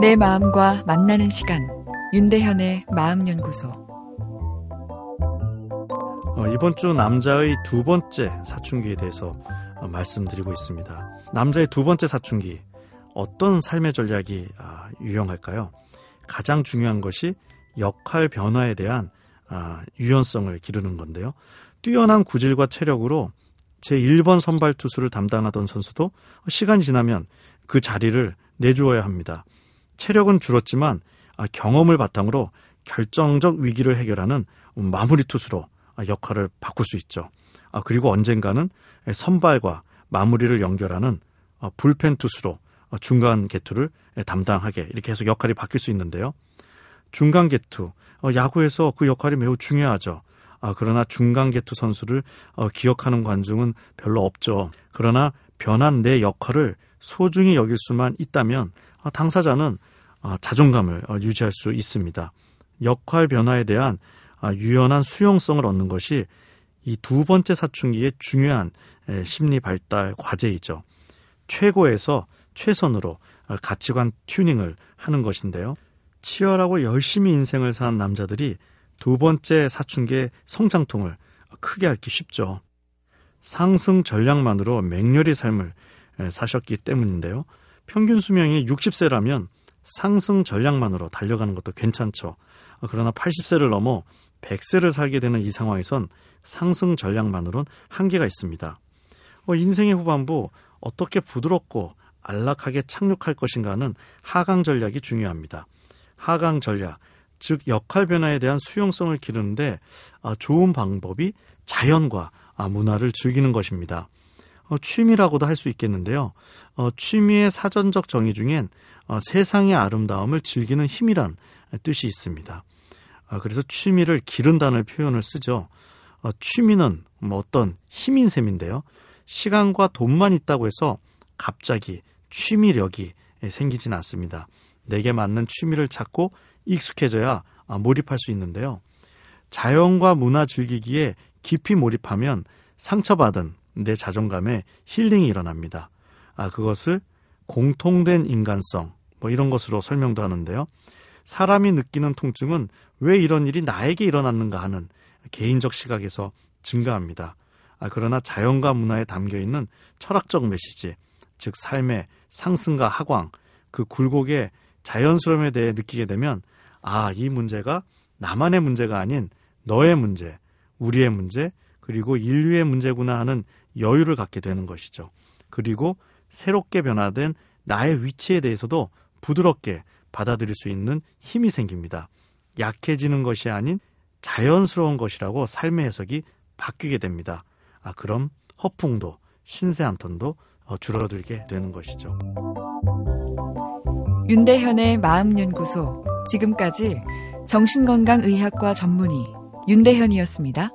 내 마음과 만나는 시간 윤대현의 마음연구소 어, 이번 주 남자의 두 번째 사춘기에 대해서 어, 말씀드리고 있습니다. 남자의 두 번째 사춘기 어떤 삶의 전략이 아, 유용할까요? 가장 중요한 것이 역할 변화에 대한 아, 유연성을 기르는 건데요. 뛰어난 구질과 체력으로 제 1번 선발 투수를 담당하던 선수도 시간이 지나면 그 자리를 내주어야 합니다. 체력은 줄었지만 아, 경험을 바탕으로 결정적 위기를 해결하는 마무리 투수로 역할을 바꿀 수 있죠. 아, 그리고 언젠가는 선발과 마무리를 연결하는 어, 불펜 투수로 어, 중간 개투를 담당하게 이렇게 해서 역할이 바뀔 수 있는데요. 중간 개투 어, 야구에서 그 역할이 매우 중요하죠. 아, 그러나 중간 개투 선수를 기억하는 관중은 별로 없죠. 그러나 변한 내 역할을 소중히 여길 수만 있다면 당사자는 자존감을 유지할 수 있습니다. 역할 변화에 대한 유연한 수용성을 얻는 것이 이 두 번째 사춘기의 중요한 심리 발달 과제이죠. 최고에서 최선으로 가치관 튜닝을 하는 것인데요. 치열하고 열심히 인생을 사는 남자들이 두 번째 사춘기의 성장통을 크게 앓기 쉽죠. 상승 전략만으로 맹렬히 삶을 사셨기 때문인데요. 평균 수명이 60세라면 상승 전략만으로 달려가는 것도 괜찮죠. 그러나 80세를 넘어 100세를 살게 되는 이 상황에선 상승 전략만으로는 한계가 있습니다. 어, 인생의 후반부 어떻게 부드럽고 안락하게 착륙할 것인가는 하강 전략이 중요합니다. 하강 전략, 즉 역할 변화에 대한 수용성을 기르는데 아, 좋은 방법이 자연과 아, 문화를 즐기는 것입니다. 어, 취미라고도 할 수 있겠는데요. 어, 취미의 사전적 정의 중엔 세상의 아름다움을 즐기는 힘이란 뜻이 있습니다. 아, 그래서 취미를 기른다는 표현을 쓰죠. 취미는 뭐 어떤 힘인 셈인데요. 시간과 돈만 있다고 해서 갑자기 취미력이 생기진 않습니다. 내게 맞는 취미를 찾고 익숙해져야 아, 몰입할 수 있는데요. 자연과 문화 즐기기에 깊이 몰입하면 상처받은 내 자존감에 힐링이 일어납니다. 아, 그것을 공통된 인간성, 뭐 이런 것으로 설명도 하는데요. 사람이 느끼는 통증은 왜 이런 일이 나에게 일어났는가 하는 개인적 시각에서 증가합니다. 아, 그러나 자연과 문화에 담겨 있는 철학적 메시지, 즉 삶의 상승과 하광, 그 굴곡의 자연스러움에 대해 느끼게 되면 아, 이 문제가 나만의 문제가 아닌 너의 문제, 우리의 문제, 그리고 인류의 문제구나 하는 여유를 갖게 되는 것이죠. 그리고 새롭게 변화된 나의 위치에 대해서도 부드럽게 받아들일 수 있는 힘이 생깁니다. 약해지는 것이 아닌 자연스러운 것이라고 삶의 해석이 바뀌게 됩니다. 아, 그럼 허풍도 신세 한 턴도 어, 줄어들게 되는 것이죠. 윤대현의 마음연구소 지금까지 정신건강의학과 전문의 윤대현이었습니다.